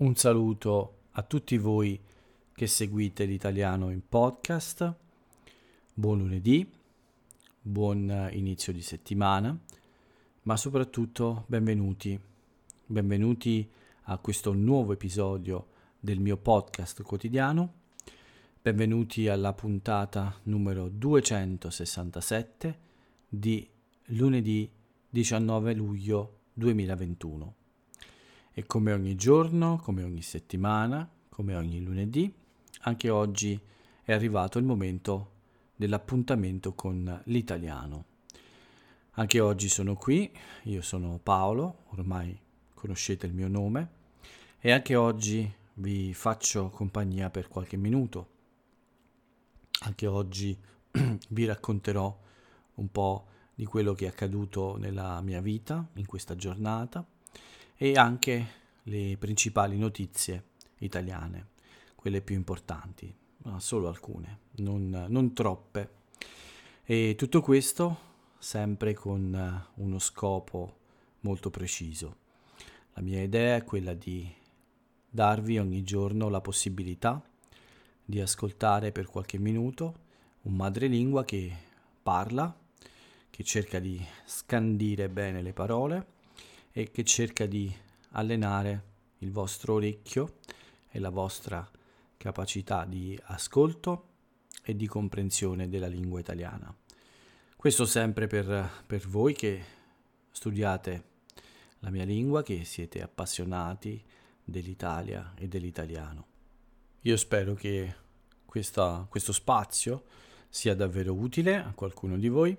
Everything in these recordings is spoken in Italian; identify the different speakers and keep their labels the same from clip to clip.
Speaker 1: Un saluto a tutti voi che seguite l'italiano in podcast. Buon lunedì, buon inizio di settimana, ma soprattutto benvenuti. Benvenuti a questo nuovo episodio del mio podcast quotidiano. Benvenuti alla puntata numero 267 di lunedì 19 luglio 2021. E come ogni giorno, come ogni settimana, come ogni lunedì, anche oggi è arrivato il momento dell'appuntamento con l'italiano. Anche oggi sono qui, io sono Paolo, ormai conoscete il mio nome, e anche oggi vi faccio compagnia per qualche minuto. Anche oggi vi racconterò un po' di quello che è accaduto nella mia vita in questa giornata e anche le principali notizie italiane, quelle più importanti, ma solo alcune, non, non troppe. E tutto questo sempre con uno scopo molto preciso. La mia idea è quella di darvi ogni giorno la possibilità di ascoltare per qualche minuto un madrelingua che parla che cerca di scandire bene le parole e che cerca di allenare il vostro orecchio e la vostra capacità di ascolto e di comprensione della lingua italiana. Questo sempre per, per voi che studiate la mia lingua, che siete appassionati dell'Italia e dell'italiano. Io spero che questa, questo spazio sia davvero utile a qualcuno di voi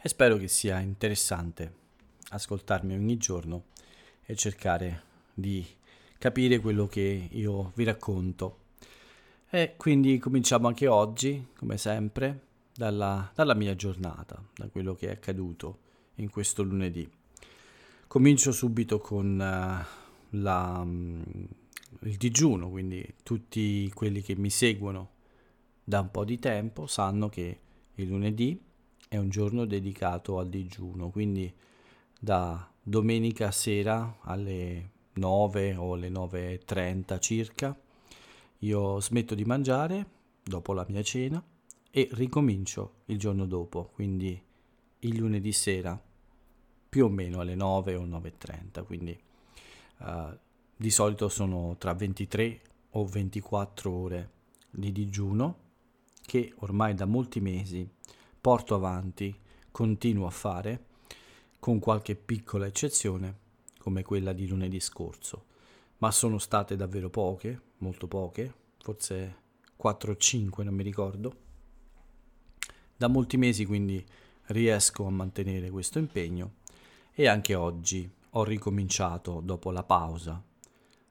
Speaker 1: e spero che sia interessante ascoltarmi ogni giorno e cercare di capire quello che io vi racconto. E quindi cominciamo anche oggi, come sempre, dalla, dalla mia giornata, da quello che è accaduto in questo lunedì. Comincio subito con uh, la, um, il digiuno, quindi tutti quelli che mi seguono da un po' di tempo sanno che il lunedì è un giorno dedicato al digiuno, quindi da domenica sera alle 9 o alle 9.30 circa. Io smetto di mangiare dopo la mia cena e ricomincio il giorno dopo, quindi il lunedì sera più o meno alle 9 o 9.30, quindi uh, di solito sono tra 23 o 24 ore di digiuno che ormai da molti mesi porto avanti, continuo a fare, con qualche piccola eccezione, come quella di lunedì scorso, ma sono state davvero poche, molto poche, forse 4 o 5, non mi ricordo. Da molti mesi quindi riesco a mantenere questo impegno e anche oggi ho ricominciato dopo la pausa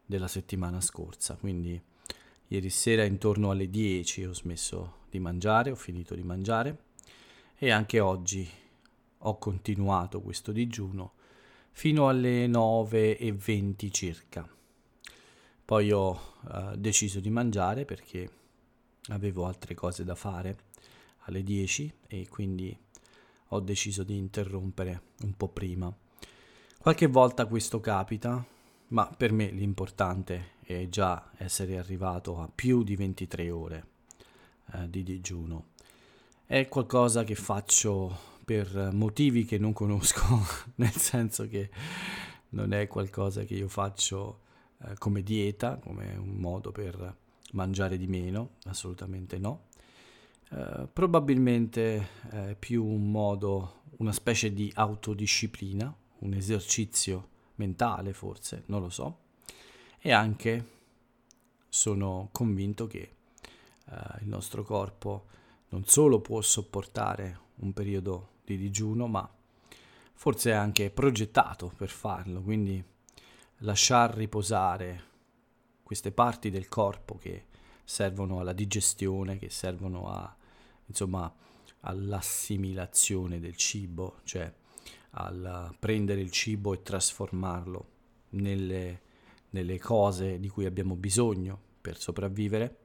Speaker 1: della settimana scorsa, quindi ieri sera intorno alle 10 ho smesso di mangiare, ho finito di mangiare e anche oggi ho continuato questo digiuno fino alle 9.20 circa. Poi ho eh, deciso di mangiare perché avevo altre cose da fare alle 10 e quindi ho deciso di interrompere un po' prima. Qualche volta questo capita, ma per me l'importante è già essere arrivato a più di 23 ore eh, di digiuno. È qualcosa che faccio per motivi che non conosco, nel senso che non è qualcosa che io faccio eh, come dieta, come un modo per mangiare di meno, assolutamente no. Eh, probabilmente è più un modo, una specie di autodisciplina, un esercizio mentale forse, non lo so. E anche sono convinto che eh, il nostro corpo non solo può sopportare un periodo di digiuno, ma forse è anche progettato per farlo, quindi lasciar riposare queste parti del corpo che servono alla digestione, che servono a, insomma, all'assimilazione del cibo, cioè al prendere il cibo e trasformarlo nelle, nelle cose di cui abbiamo bisogno per sopravvivere.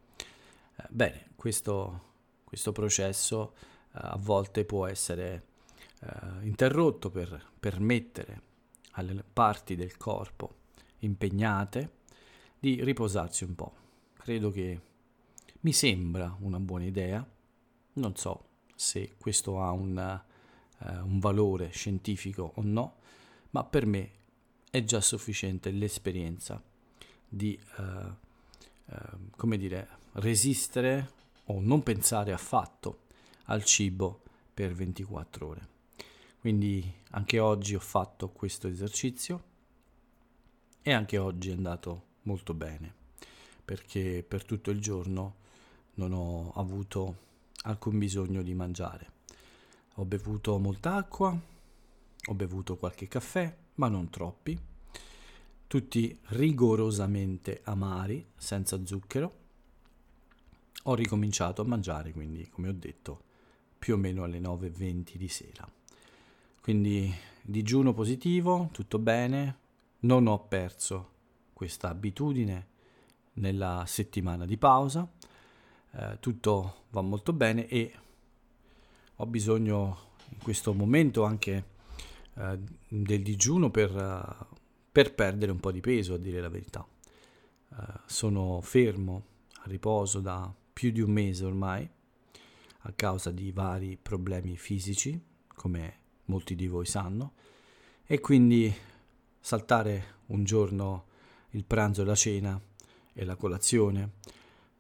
Speaker 1: Eh, bene, questo questo processo eh, a volte può essere eh, interrotto per permettere alle parti del corpo impegnate di riposarsi un po'. Credo che mi sembra una buona idea, non so se questo ha un, uh, un valore scientifico o no, ma per me è già sufficiente l'esperienza di, uh, uh, come dire, resistere o non pensare affatto al cibo per 24 ore. Quindi anche oggi ho fatto questo esercizio e anche oggi è andato molto bene perché per tutto il giorno non ho avuto alcun bisogno di mangiare. Ho bevuto molta acqua, ho bevuto qualche caffè, ma non troppi, tutti rigorosamente amari, senza zucchero. Ho ricominciato a mangiare, quindi come ho detto, più o meno alle 9.20 di sera. Quindi digiuno positivo, tutto bene, non ho perso questa abitudine nella settimana di pausa, eh, tutto va molto bene e ho bisogno in questo momento anche eh, del digiuno per, per, perdere un po' di peso, a dire la verità. Uh, sono fermo a riposo da più di un mese ormai a causa di vari problemi fisici, come molti di voi sanno, e quindi saltare un giorno il pranzo e la cena e la colazione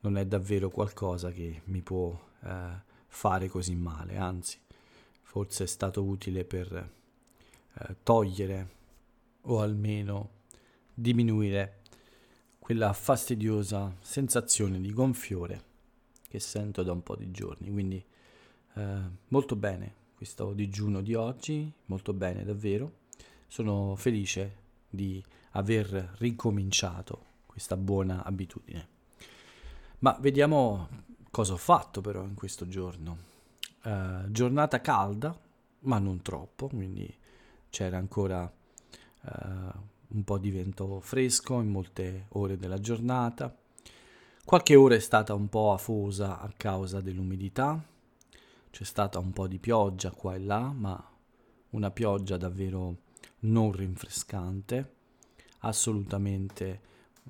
Speaker 1: non è davvero qualcosa che mi può eh, fare così male, anzi, forse è stato utile per eh, togliere o almeno diminuire quella fastidiosa sensazione di gonfiore che sento da un po' di giorni. Quindi eh, molto bene questo digiuno di oggi, molto bene davvero. Sono felice di aver ricominciato questa buona abitudine. Ma vediamo cosa ho fatto però in questo giorno. Uh, giornata calda, ma non troppo, quindi c'era ancora uh, un po' di vento fresco in molte ore della giornata. Qualche ora è stata un po' afosa a causa dell'umidità, c'è stata un po' di pioggia qua e là, ma una pioggia davvero non rinfrescante, assolutamente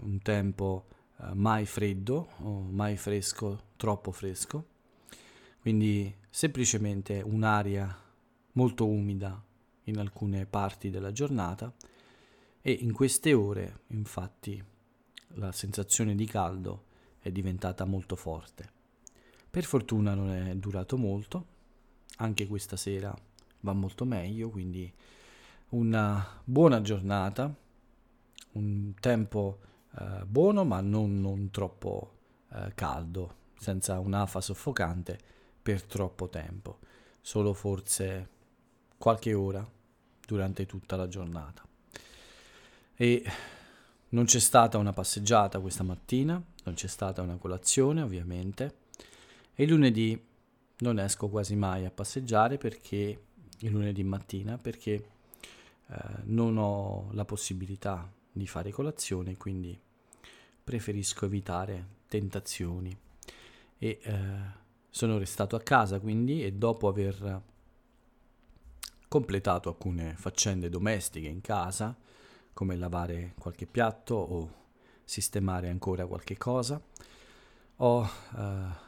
Speaker 1: un tempo eh, mai freddo o mai fresco, troppo fresco, quindi semplicemente un'aria molto umida in alcune parti della giornata e in queste ore infatti la sensazione di caldo è diventata molto forte. Per fortuna non è durato molto, anche questa sera va molto meglio, quindi una buona giornata, un tempo eh, buono ma non, non troppo eh, caldo, senza un'afa soffocante per troppo tempo, solo forse qualche ora durante tutta la giornata. E non c'è stata una passeggiata questa mattina, non c'è stata una colazione ovviamente, e lunedì non esco quasi mai a passeggiare perché il lunedì mattina perché eh, non ho la possibilità di fare colazione, quindi preferisco evitare tentazioni. E eh, sono restato a casa quindi e dopo aver completato alcune faccende domestiche in casa, come lavare qualche piatto o sistemare ancora qualche cosa, ho eh,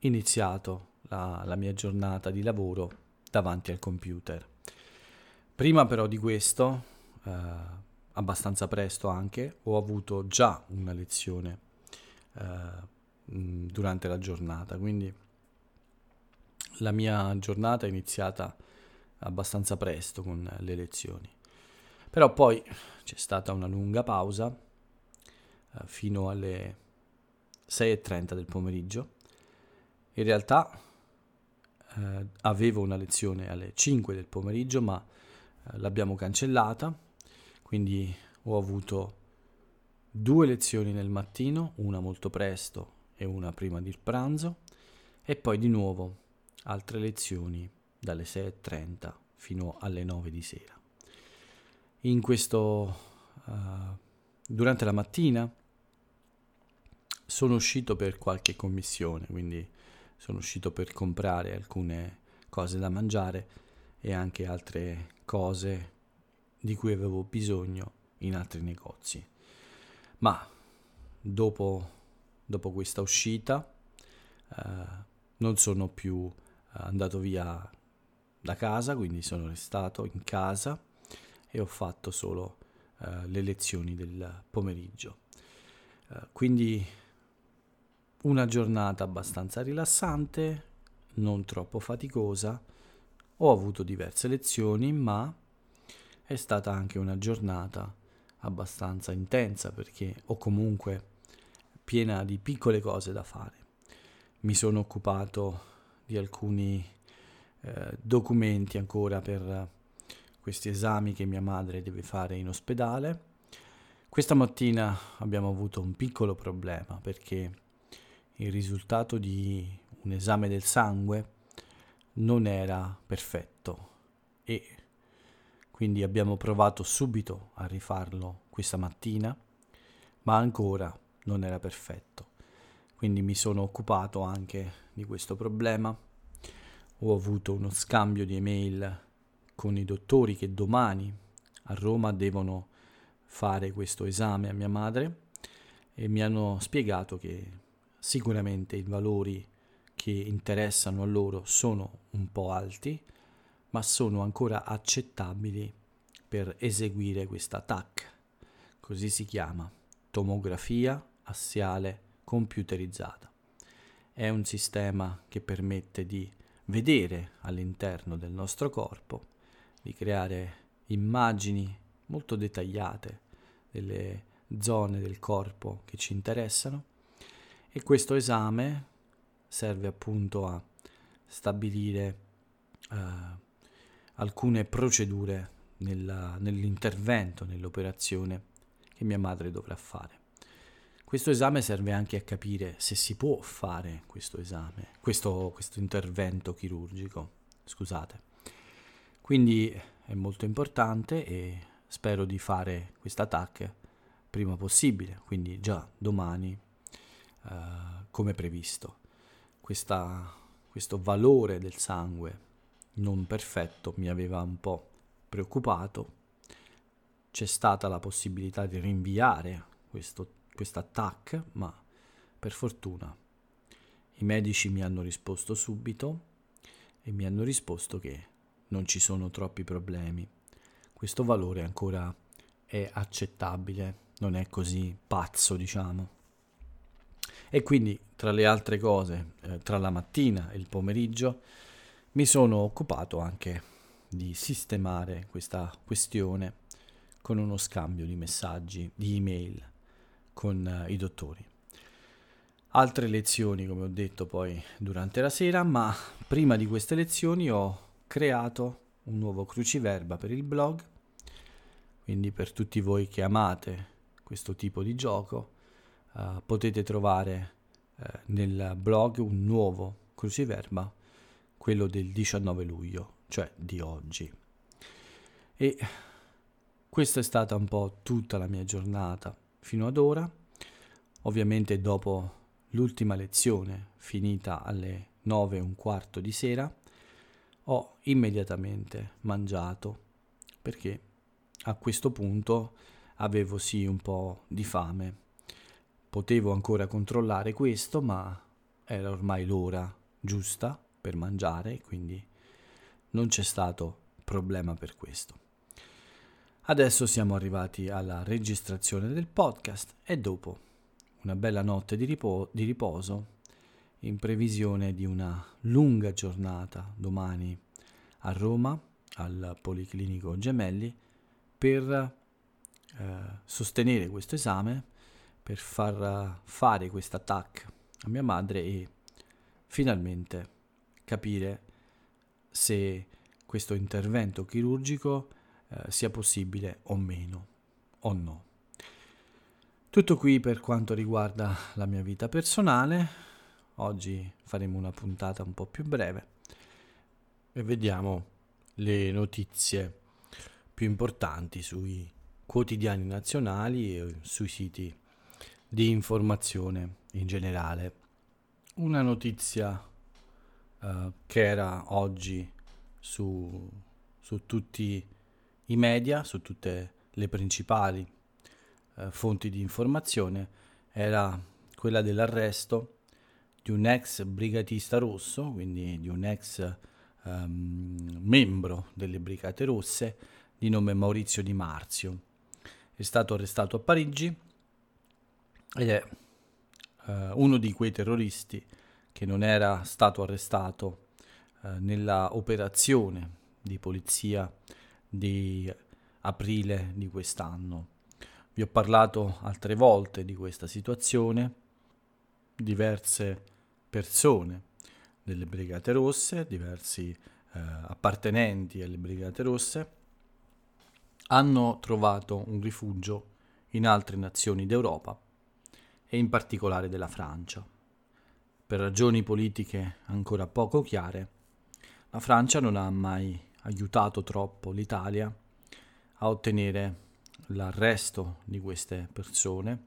Speaker 1: iniziato la, la mia giornata di lavoro davanti al computer. Prima però di questo, eh, abbastanza presto anche, ho avuto già una lezione eh, durante la giornata, quindi la mia giornata è iniziata abbastanza presto con le lezioni. Però poi c'è stata una lunga pausa eh, fino alle 6.30 del pomeriggio. In realtà eh, avevo una lezione alle 5 del pomeriggio, ma eh, l'abbiamo cancellata quindi ho avuto due lezioni nel mattino, una molto presto e una prima del pranzo, e poi di nuovo altre lezioni dalle 6.30 fino alle 9 di sera. In questo, uh, durante la mattina sono uscito per qualche commissione, quindi sono uscito per comprare alcune cose da mangiare e anche altre cose di cui avevo bisogno in altri negozi. Ma dopo, dopo questa uscita eh, non sono più andato via da casa, quindi sono restato in casa e ho fatto solo eh, le lezioni del pomeriggio. Eh, quindi una giornata abbastanza rilassante, non troppo faticosa. Ho avuto diverse lezioni, ma è stata anche una giornata abbastanza intensa perché ho comunque piena di piccole cose da fare. Mi sono occupato di alcuni eh, documenti ancora per questi esami che mia madre deve fare in ospedale. Questa mattina abbiamo avuto un piccolo problema perché il risultato di un esame del sangue non era perfetto e quindi abbiamo provato subito a rifarlo questa mattina, ma ancora non era perfetto. Quindi mi sono occupato anche di questo problema. Ho avuto uno scambio di email con i dottori che domani a Roma devono fare questo esame a mia madre e mi hanno spiegato che sicuramente i valori che interessano a loro sono un po' alti, ma sono ancora accettabili per eseguire questa TAC, così si chiama, tomografia assiale computerizzata. È un sistema che permette di vedere all'interno del nostro corpo di creare immagini molto dettagliate delle zone del corpo che ci interessano e questo esame serve appunto a stabilire eh, alcune procedure nella, nell'intervento, nell'operazione che mia madre dovrà fare. Questo esame serve anche a capire se si può fare questo esame, questo, questo intervento chirurgico, scusate. Quindi è molto importante e spero di fare questa attack prima possibile, quindi già domani uh, come previsto. Questa, questo valore del sangue non perfetto mi aveva un po' preoccupato. C'è stata la possibilità di rinviare questo attack, ma per fortuna i medici mi hanno risposto subito e mi hanno risposto che non ci sono troppi problemi. Questo valore ancora è accettabile, non è così pazzo, diciamo. E quindi, tra le altre cose, eh, tra la mattina e il pomeriggio, mi sono occupato anche di sistemare questa questione con uno scambio di messaggi, di email con eh, i dottori. Altre lezioni, come ho detto poi durante la sera, ma prima di queste lezioni ho creato un nuovo cruciverba per il blog, quindi per tutti voi che amate questo tipo di gioco uh, potete trovare uh, nel blog un nuovo cruciverba, quello del 19 luglio, cioè di oggi. E questa è stata un po' tutta la mia giornata fino ad ora. Ovviamente dopo l'ultima lezione finita alle 9 e un quarto di sera ho immediatamente mangiato perché a questo punto avevo sì un po' di fame. Potevo ancora controllare questo, ma era ormai l'ora giusta per mangiare, quindi non c'è stato problema per questo. Adesso siamo arrivati alla registrazione del podcast e dopo una bella notte di, ripo- di riposo in previsione di una lunga giornata domani a Roma, al Policlinico Gemelli, per eh, sostenere questo esame, per far fare questa TAC a mia madre e finalmente capire se questo intervento chirurgico eh, sia possibile o meno, o no. Tutto qui per quanto riguarda la mia vita personale. Oggi faremo una puntata un po' più breve e vediamo le notizie più importanti sui quotidiani nazionali e sui siti di informazione in generale. Una notizia uh, che era oggi su, su, tutti i media, su tutte le principali uh, fonti di informazione, era quella dell'arresto di un ex brigatista rosso, quindi di un ex um, membro delle Brigate Rosse di nome Maurizio Di Marzio. È stato arrestato a Parigi ed è uh, uno di quei terroristi che non era stato arrestato uh, nella operazione di polizia di aprile di quest'anno. Vi ho parlato altre volte di questa situazione, diverse persone delle Brigate Rosse, diversi eh, appartenenti alle Brigate Rosse, hanno trovato un rifugio in altre nazioni d'Europa e in particolare della Francia. Per ragioni politiche ancora poco chiare, la Francia non ha mai aiutato troppo l'Italia a ottenere l'arresto di queste persone.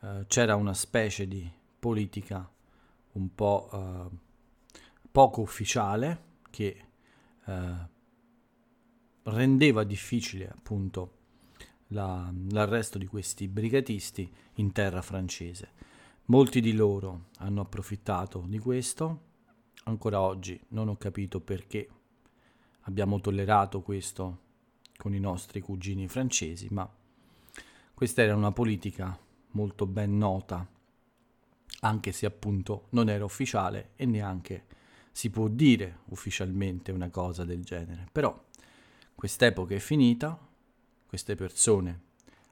Speaker 1: Eh, c'era una specie di politica un po' eh, poco ufficiale che eh, rendeva difficile appunto la, l'arresto di questi brigatisti in terra francese. Molti di loro hanno approfittato di questo, ancora oggi non ho capito perché abbiamo tollerato questo con i nostri cugini francesi, ma questa era una politica molto ben nota, anche se appunto non era ufficiale e neanche si può dire ufficialmente una cosa del genere, però quest'epoca è finita, queste persone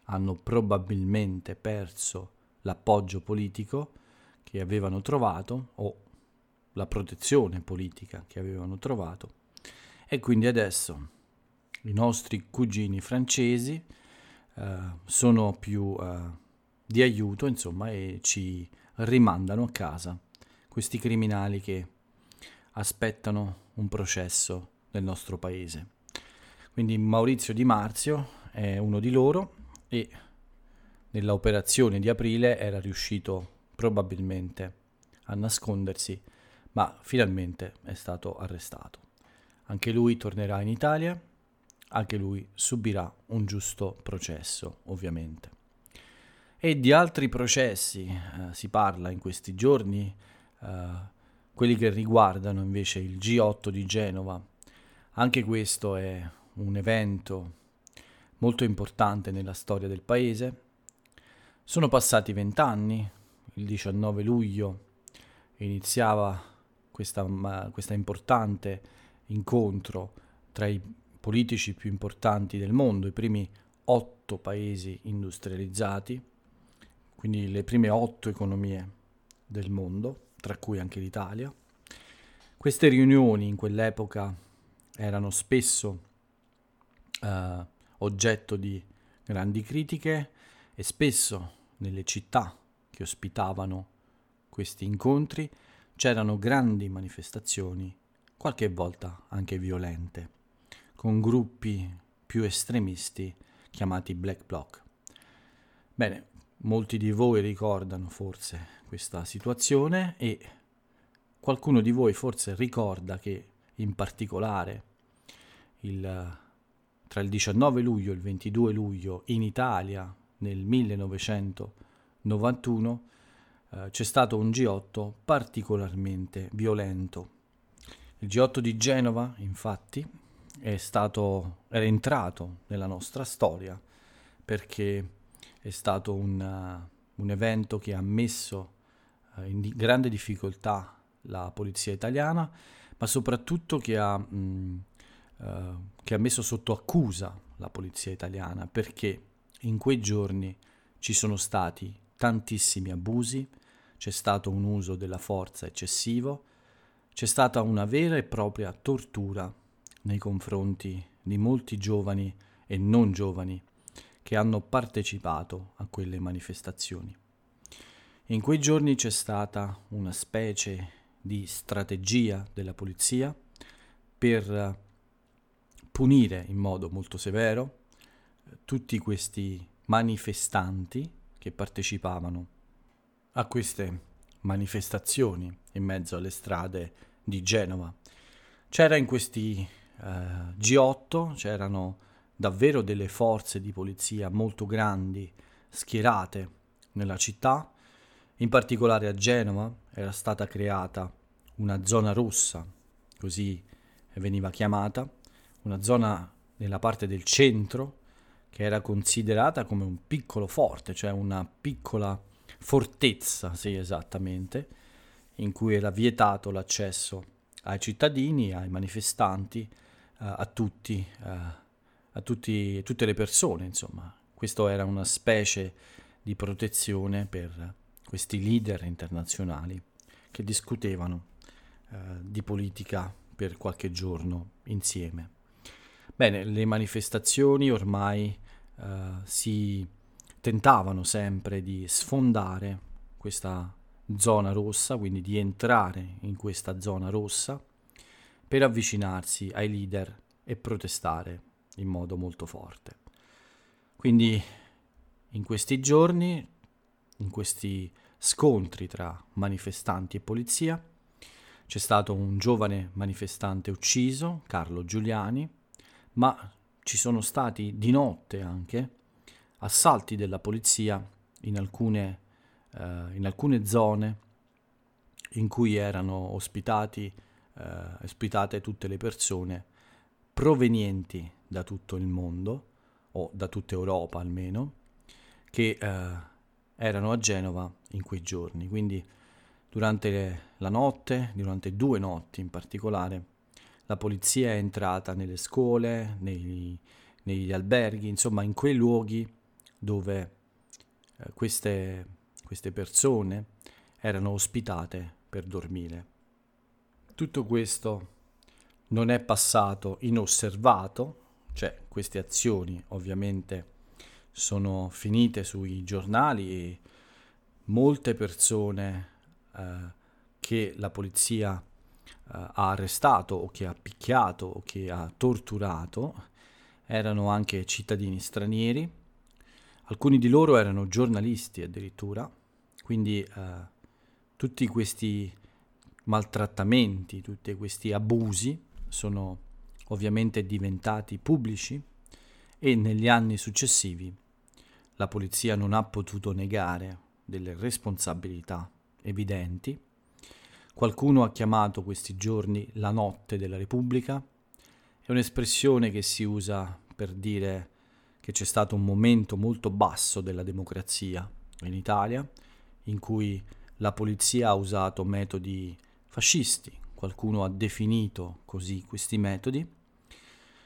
Speaker 1: hanno probabilmente perso l'appoggio politico che avevano trovato o la protezione politica che avevano trovato e quindi adesso i nostri cugini francesi eh, sono più eh, di aiuto insomma e ci rimandano a casa questi criminali che aspettano un processo nel nostro paese. Quindi Maurizio Di Marzio è uno di loro e nella operazione di aprile era riuscito probabilmente a nascondersi, ma finalmente è stato arrestato. Anche lui tornerà in Italia, anche lui subirà un giusto processo, ovviamente. E di altri processi eh, si parla in questi giorni. Eh, quelli che riguardano invece il G8 di Genova. Anche questo è un evento molto importante nella storia del paese. Sono passati vent'anni, il 19 luglio iniziava questa, questa importante incontro tra i politici più importanti del mondo, i primi otto paesi industrializzati, quindi le prime otto economie del mondo tra cui anche l'Italia. Queste riunioni in quell'epoca erano spesso eh, oggetto di grandi critiche e spesso nelle città che ospitavano questi incontri c'erano grandi manifestazioni, qualche volta anche violente, con gruppi più estremisti chiamati Black Bloc. Bene, molti di voi ricordano forse questa situazione e qualcuno di voi forse ricorda che in particolare il, tra il 19 luglio e il 22 luglio in Italia nel 1991 eh, c'è stato un G8 particolarmente violento. Il G8 di Genova, infatti, è stato, era entrato nella nostra storia perché è stato un, un evento che ha messo eh, in di- grande difficoltà la polizia italiana, ma soprattutto che ha, mh, uh, che ha messo sotto accusa la polizia italiana perché in quei giorni ci sono stati tantissimi abusi, c'è stato un uso della forza eccessivo, c'è stata una vera e propria tortura nei confronti di molti giovani e non giovani che hanno partecipato a quelle manifestazioni. In quei giorni c'è stata una specie di strategia della polizia per punire in modo molto severo eh, tutti questi manifestanti che partecipavano a queste manifestazioni in mezzo alle strade di Genova. C'era in questi uh, G8, c'erano davvero delle forze di polizia molto grandi schierate nella città, in particolare a Genova era stata creata una zona rossa, così veniva chiamata, una zona nella parte del centro che era considerata come un piccolo forte, cioè una piccola fortezza, sì esattamente, in cui era vietato l'accesso ai cittadini, ai manifestanti, eh, a tutti, eh, a tutti, tutte le persone, insomma. Questo era una specie di protezione per questi leader internazionali che discutevano eh, di politica per qualche giorno insieme. Bene, le manifestazioni ormai eh, si tentavano sempre di sfondare questa zona rossa, quindi di entrare in questa zona rossa per avvicinarsi ai leader e protestare in modo molto forte. Quindi in questi giorni, in questi scontri tra manifestanti e polizia, c'è stato un giovane manifestante ucciso, Carlo Giuliani, ma ci sono stati di notte anche assalti della polizia in alcune, eh, in alcune zone in cui erano ospitati, eh, ospitate tutte le persone provenienti da tutto il mondo, o da tutta Europa almeno, che eh, erano a Genova in quei giorni. Quindi durante la notte, durante due notti in particolare, la polizia è entrata nelle scuole, nei, negli alberghi, insomma in quei luoghi dove eh, queste, queste persone erano ospitate per dormire. Tutto questo non è passato inosservato, cioè queste azioni ovviamente sono finite sui giornali e molte persone eh, che la polizia ha arrestato o che ha picchiato o che ha torturato erano anche cittadini stranieri, alcuni di loro erano giornalisti addirittura, quindi eh, tutti questi maltrattamenti, tutti questi abusi sono ovviamente diventati pubblici e negli anni successivi la polizia non ha potuto negare delle responsabilità evidenti Qualcuno ha chiamato questi giorni la notte della Repubblica. È un'espressione che si usa per dire che c'è stato un momento molto basso della democrazia in Italia, in cui la polizia ha usato metodi fascisti. Qualcuno ha definito così questi metodi.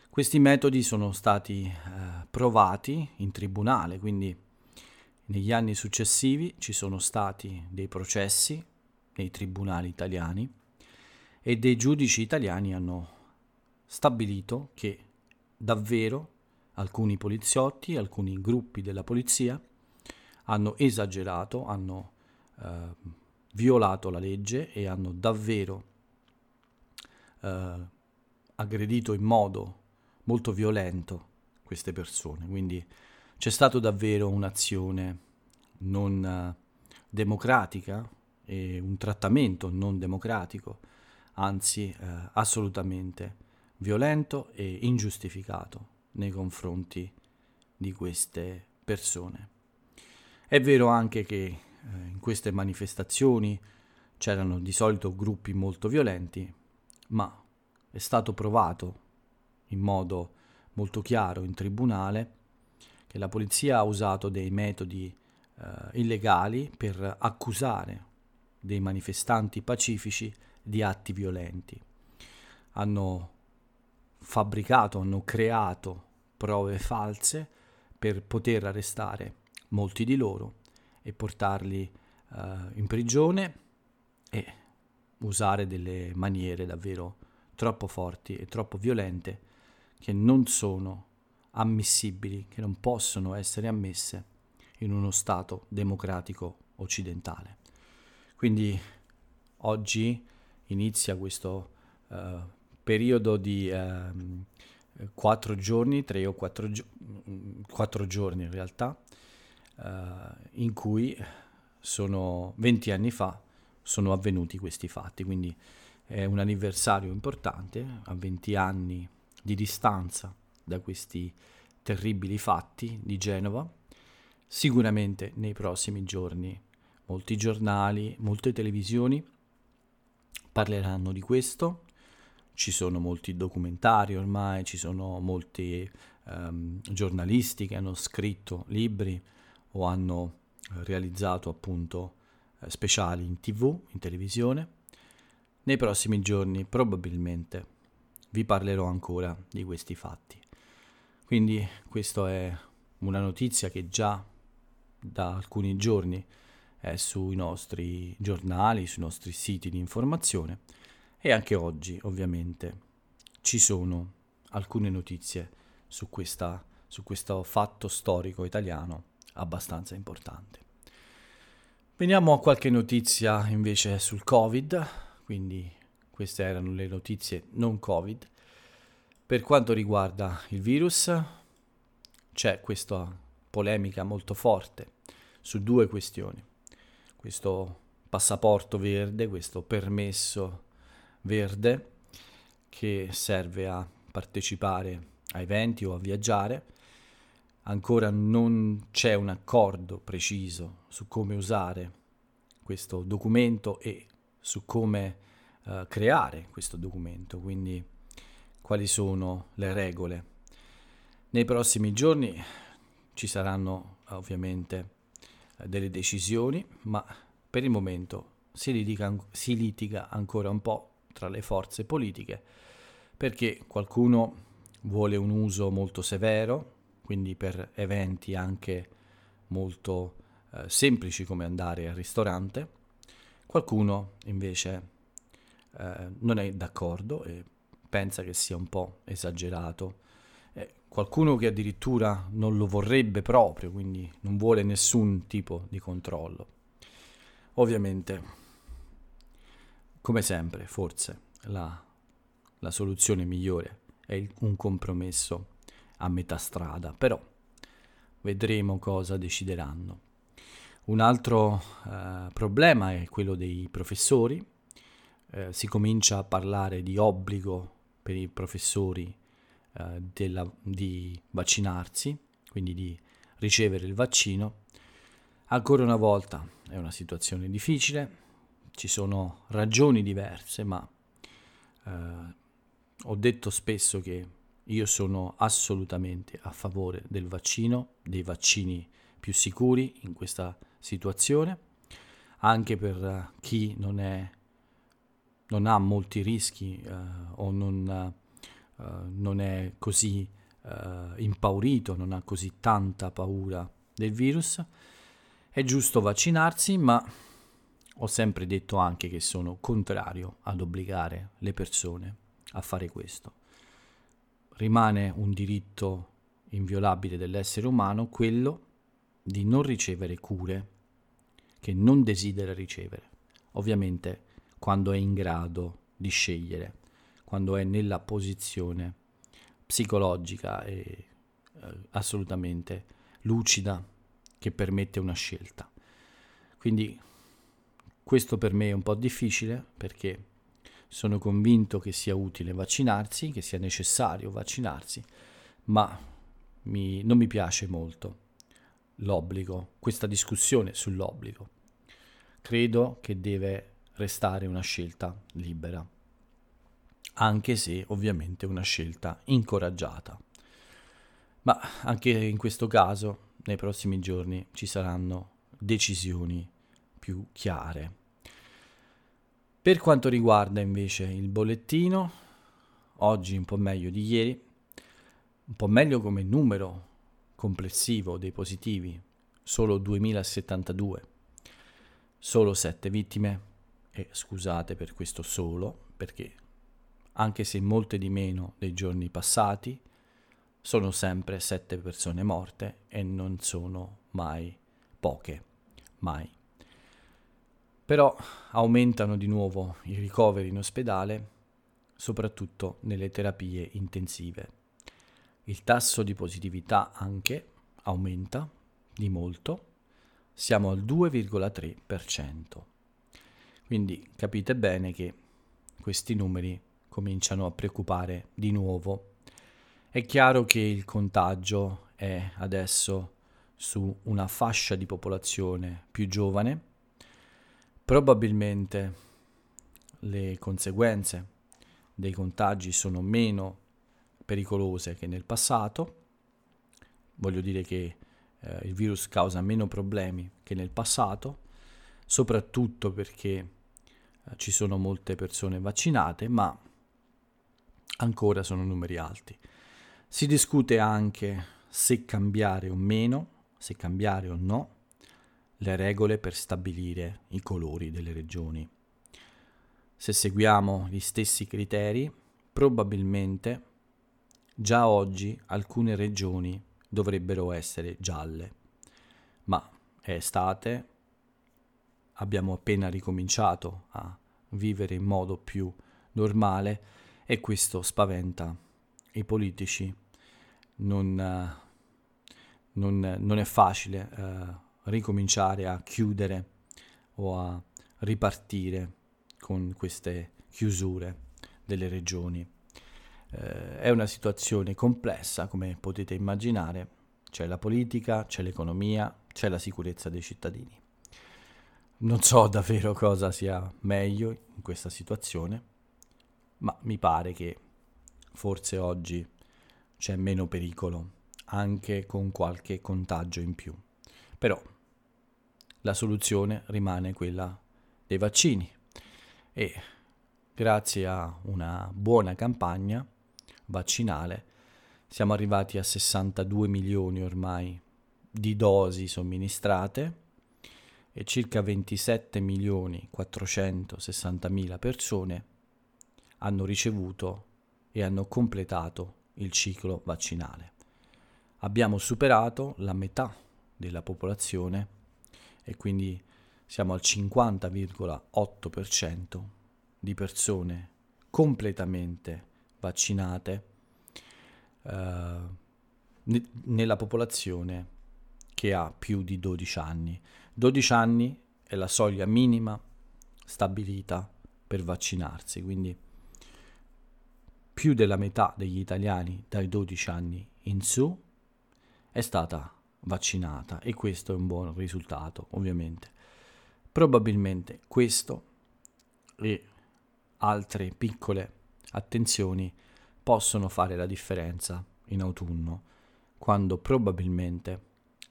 Speaker 1: Questi metodi sono stati eh, provati in tribunale, quindi negli anni successivi ci sono stati dei processi nei tribunali italiani e dei giudici italiani hanno stabilito che davvero alcuni poliziotti, alcuni gruppi della polizia hanno esagerato, hanno eh, violato la legge e hanno davvero eh, aggredito in modo molto violento queste persone. Quindi c'è stata davvero un'azione non eh, democratica, e un trattamento non democratico, anzi eh, assolutamente violento e ingiustificato nei confronti di queste persone. È vero anche che eh, in queste manifestazioni c'erano di solito gruppi molto violenti, ma è stato provato in modo molto chiaro in tribunale che la polizia ha usato dei metodi eh, illegali per accusare dei manifestanti pacifici di atti violenti. Hanno fabbricato, hanno creato prove false per poter arrestare molti di loro e portarli uh, in prigione e usare delle maniere davvero troppo forti e troppo violente che non sono ammissibili, che non possono essere ammesse in uno Stato democratico occidentale. Quindi oggi inizia questo uh, periodo di uh, quattro giorni, tre o quattro, gio- quattro giorni in realtà, uh, in cui sono 20 anni fa sono avvenuti questi fatti. Quindi è un anniversario importante, a 20 anni di distanza da questi terribili fatti di Genova sicuramente nei prossimi giorni molti giornali, molte televisioni parleranno di questo. Ci sono molti documentari ormai, ci sono molti um, giornalisti che hanno scritto libri o hanno realizzato appunto eh, speciali in tv, in televisione. Nei prossimi giorni probabilmente vi parlerò ancora di questi fatti. Quindi questa è una notizia che già da alcuni giorni è sui nostri giornali, sui nostri siti di informazione e anche oggi ovviamente ci sono alcune notizie su, questa, su questo fatto storico italiano abbastanza importante. Veniamo a qualche notizia invece sul Covid, quindi queste erano le notizie non Covid. Per quanto riguarda il virus, c'è questa polemica molto forte su due questioni. Questo passaporto verde, questo permesso verde che serve a partecipare a eventi o a viaggiare. Ancora non c'è un accordo preciso su come usare questo documento e su come uh, creare questo documento, quindi quali sono le regole. Nei prossimi giorni ci saranno ovviamente delle decisioni, ma per il momento si litiga, si litiga ancora un po' tra le forze politiche perché qualcuno vuole un uso molto severo, quindi per eventi anche molto eh, semplici come andare al ristorante. Qualcuno invece eh, non è d'accordo e pensa che sia un po' esagerato. Eh, qualcuno che addirittura non lo vorrebbe proprio, quindi non vuole nessun tipo di controllo. Ovviamente, come sempre, forse la, la soluzione migliore è il, un compromesso a metà strada, però vedremo cosa decideranno. Un altro eh, problema è quello dei professori. Eh, si comincia a parlare di obbligo per i professori eh, della, di vaccinarsi, quindi di ricevere il vaccino. Ancora una volta è una situazione difficile, ci sono ragioni diverse, ma eh, ho detto spesso che io sono assolutamente a favore del vaccino, dei vaccini più sicuri in questa situazione, anche per chi non, è, non ha molti rischi eh, o non, eh, non, è così eh, impaurito, non ha così tanta paura del virus. È giusto vaccinarsi, ma ho sempre detto anche che sono contrario ad obbligare le persone a fare questo. Rimane un diritto inviolabile dell'essere umano quello di non ricevere cure che non desidera ricevere, ovviamente quando è in grado di scegliere, quando è nella posizione psicologica e eh, assolutamente lucida che permette una scelta. Quindi questo per me è un po' difficile perché sono convinto che sia utile vaccinarsi, che sia necessario vaccinarsi, ma mi, non mi piace molto l'obbligo, questa discussione sull'obbligo. Credo che deve restare una scelta libera, anche se ovviamente una scelta incoraggiata. Ma anche in questo caso, nei prossimi giorni ci saranno decisioni più chiare. Per quanto riguarda invece il bollettino, oggi un po' meglio di ieri, un po' meglio come numero complessivo dei positivi, solo 2072, solo 7 vittime e scusate per questo solo, perché anche se molte di meno dei giorni passati, sono sempre 7 persone morte e non sono mai poche, mai. Però aumentano di nuovo i ricoveri in ospedale, soprattutto nelle terapie intensive. Il tasso di positività anche aumenta di molto, siamo al 2,3%. Quindi capite bene che questi numeri cominciano a preoccupare di nuovo. È chiaro che il contagio è adesso su una fascia di popolazione più giovane, probabilmente le conseguenze dei contagi sono meno pericolose che nel passato, voglio dire che eh, il virus causa meno problemi che nel passato, soprattutto perché eh, ci sono molte persone vaccinate, ma ancora sono numeri alti. Si discute anche se cambiare o meno, se cambiare o no, le regole per stabilire i colori delle regioni. Se seguiamo gli stessi criteri, probabilmente già oggi alcune regioni dovrebbero essere gialle. Ma è estate, abbiamo appena ricominciato a vivere in modo più normale e questo spaventa i politici. Non, non, non è facile uh, ricominciare a chiudere o a ripartire con queste chiusure delle regioni. Eh, è una situazione complessa, come potete immaginare. C'è la politica, c'è l'economia, c'è la sicurezza dei cittadini. Non so davvero cosa sia meglio in questa situazione, ma mi pare che forse oggi c'è meno pericolo, anche con qualche contagio in più. Però la soluzione rimane quella dei vaccini e grazie a una buona campagna vaccinale siamo arrivati a 62 milioni ormai di dosi somministrate e circa 27 milioni 460 mila persone hanno ricevuto e hanno completato il ciclo vaccinale. Abbiamo superato la metà della popolazione e quindi siamo al 50,8% di persone completamente vaccinate eh, nella popolazione che ha più di 12 anni. 12 anni è la soglia minima stabilita per vaccinarsi, quindi più della metà degli italiani dai 12 anni in su è stata vaccinata e questo è un buon risultato, ovviamente. Probabilmente questo e altre piccole attenzioni possono fare la differenza in autunno, quando probabilmente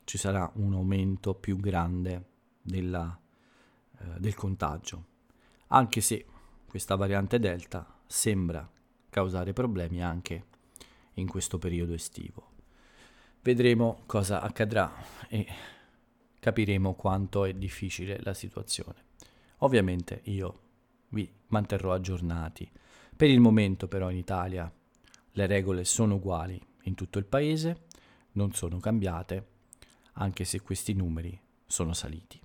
Speaker 1: ci sarà un aumento più grande della, eh, del contagio, anche se questa variante Delta sembra causare problemi anche in questo periodo estivo. Vedremo cosa accadrà e capiremo quanto è difficile la situazione. Ovviamente io vi manterrò aggiornati. Per il momento però in Italia le regole sono uguali in tutto il paese, non sono cambiate, anche se questi numeri sono saliti.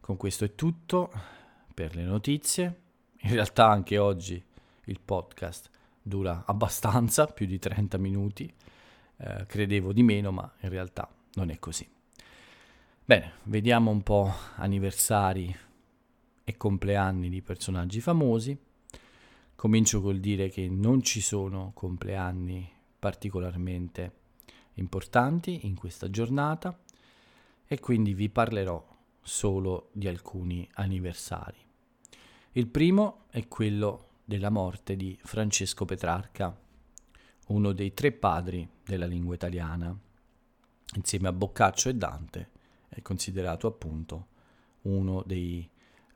Speaker 1: Con questo è tutto per le notizie. In realtà anche oggi il podcast dura abbastanza, più di 30 minuti. Eh, credevo di meno, ma in realtà non è così. Bene, vediamo un po' anniversari e compleanni di personaggi famosi. Comincio col dire che non ci sono compleanni particolarmente importanti in questa giornata e quindi vi parlerò solo di alcuni anniversari. Il primo è quello della morte di Francesco Petrarca, uno dei tre padri della lingua italiana. Insieme a Boccaccio e Dante è considerato appunto uno dei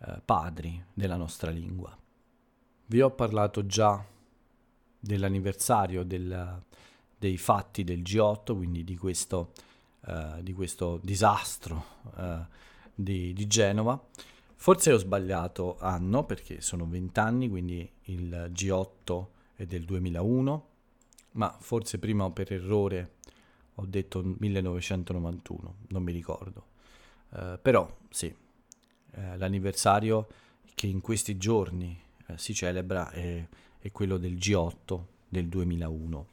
Speaker 1: eh, padri della nostra lingua. Vi ho parlato già dell'anniversario del, dei fatti del G8, quindi di questo, eh, di questo disastro eh, di, di Genova. Forse ho sbagliato anno perché sono vent'anni, quindi il G8 è del 2001, ma forse prima per errore ho detto 1991, non mi ricordo. Uh, però sì, uh, l'anniversario che in questi giorni uh, si celebra è, è, quello del G8 del 2001.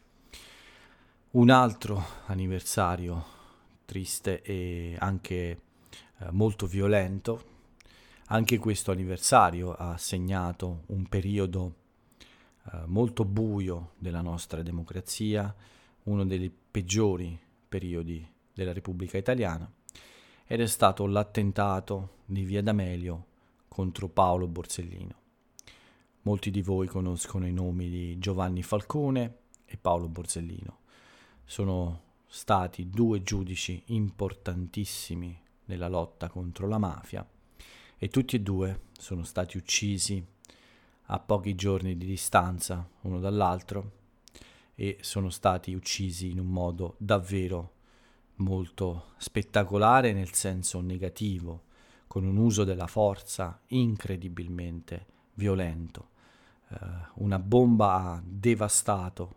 Speaker 1: Un altro anniversario triste e anche molto violento, anche questo anniversario ha segnato un periodo molto buio della nostra democrazia, uno dei peggiori periodi della Repubblica Italiana ed è stato l'attentato di Via D'Amelio contro Paolo Borsellino. Molti di voi conoscono i nomi di Giovanni Falcone e Paolo Borsellino. Sono stati due giudici importantissimi nella lotta contro la mafia e tutti e due sono stati uccisi a pochi giorni di distanza uno dall'altro e sono stati uccisi in un modo davvero molto spettacolare nel senso negativo, con un uso della forza incredibilmente violento. Uh, una bomba ha devastato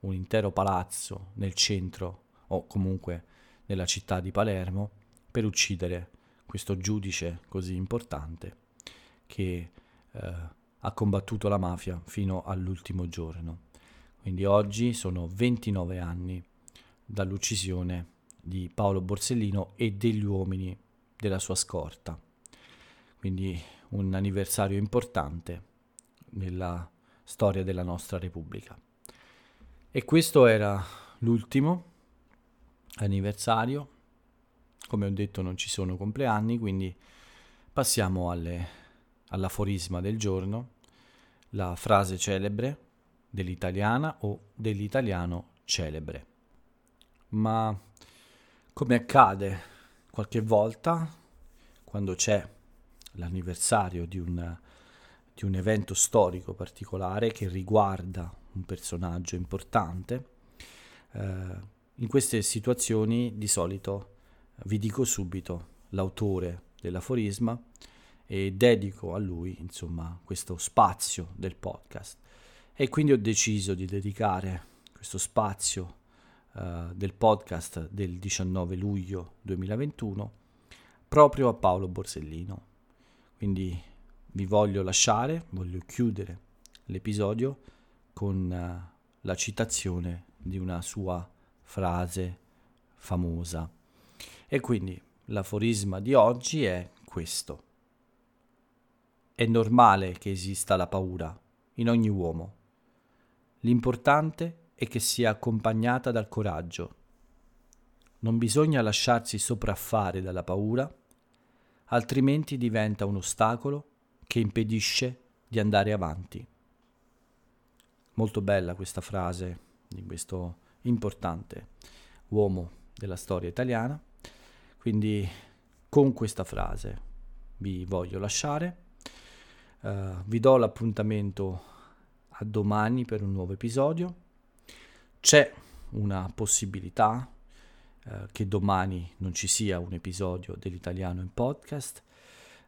Speaker 1: un intero palazzo nel centro o comunque nella città di Palermo per uccidere questo giudice così importante che uh, ha combattuto la mafia fino all'ultimo giorno. Quindi oggi sono 29 anni dall'uccisione di Paolo Borsellino e degli uomini della sua scorta. Quindi un anniversario importante nella storia della nostra Repubblica. E questo era l'ultimo anniversario. Come ho detto non ci sono compleanni, quindi passiamo alle, all'aforisma del giorno, la frase celebre dell'italiana o dell'italiano celebre. Ma come accade qualche volta quando c'è l'anniversario di un, di un evento storico particolare che riguarda un personaggio importante, eh, in queste situazioni di solito vi dico subito l'autore dell'aforisma e dedico a lui insomma questo spazio del podcast e quindi ho deciso di dedicare questo spazio uh, del podcast del 19 luglio 2021 proprio a Paolo Borsellino. Quindi vi voglio lasciare, voglio chiudere l'episodio con uh, la citazione di una sua frase famosa. E quindi l'aforisma di oggi è questo. È normale che esista la paura in ogni uomo L'importante è che sia accompagnata dal coraggio. Non bisogna lasciarsi sopraffare dalla paura, altrimenti diventa un ostacolo che impedisce di andare avanti. Molto bella questa frase di questo importante uomo della storia italiana. Quindi con questa frase vi voglio lasciare. Uh, vi do l'appuntamento a domani per un nuovo episodio. C'è una possibilità eh, che domani non ci sia un episodio dell'italiano in podcast.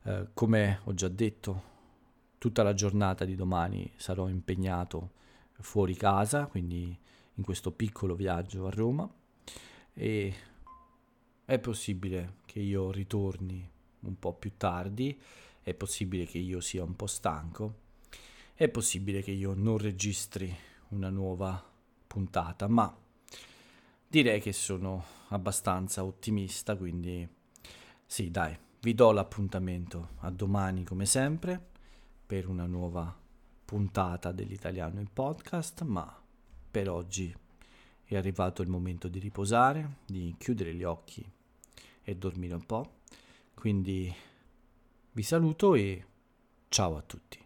Speaker 1: Eh, come ho già detto, tutta la giornata di domani sarò impegnato fuori casa, quindi in questo piccolo viaggio a Roma e è possibile che io ritorni un po' più tardi, è possibile che io sia un po' stanco è possibile che io non registri una nuova puntata, ma direi che sono abbastanza ottimista, quindi sì, dai, vi do l'appuntamento a domani come sempre per una nuova puntata dell'italiano in podcast, ma per oggi è arrivato il momento di riposare, di chiudere gli occhi e dormire un po'. Quindi vi saluto e ciao a tutti.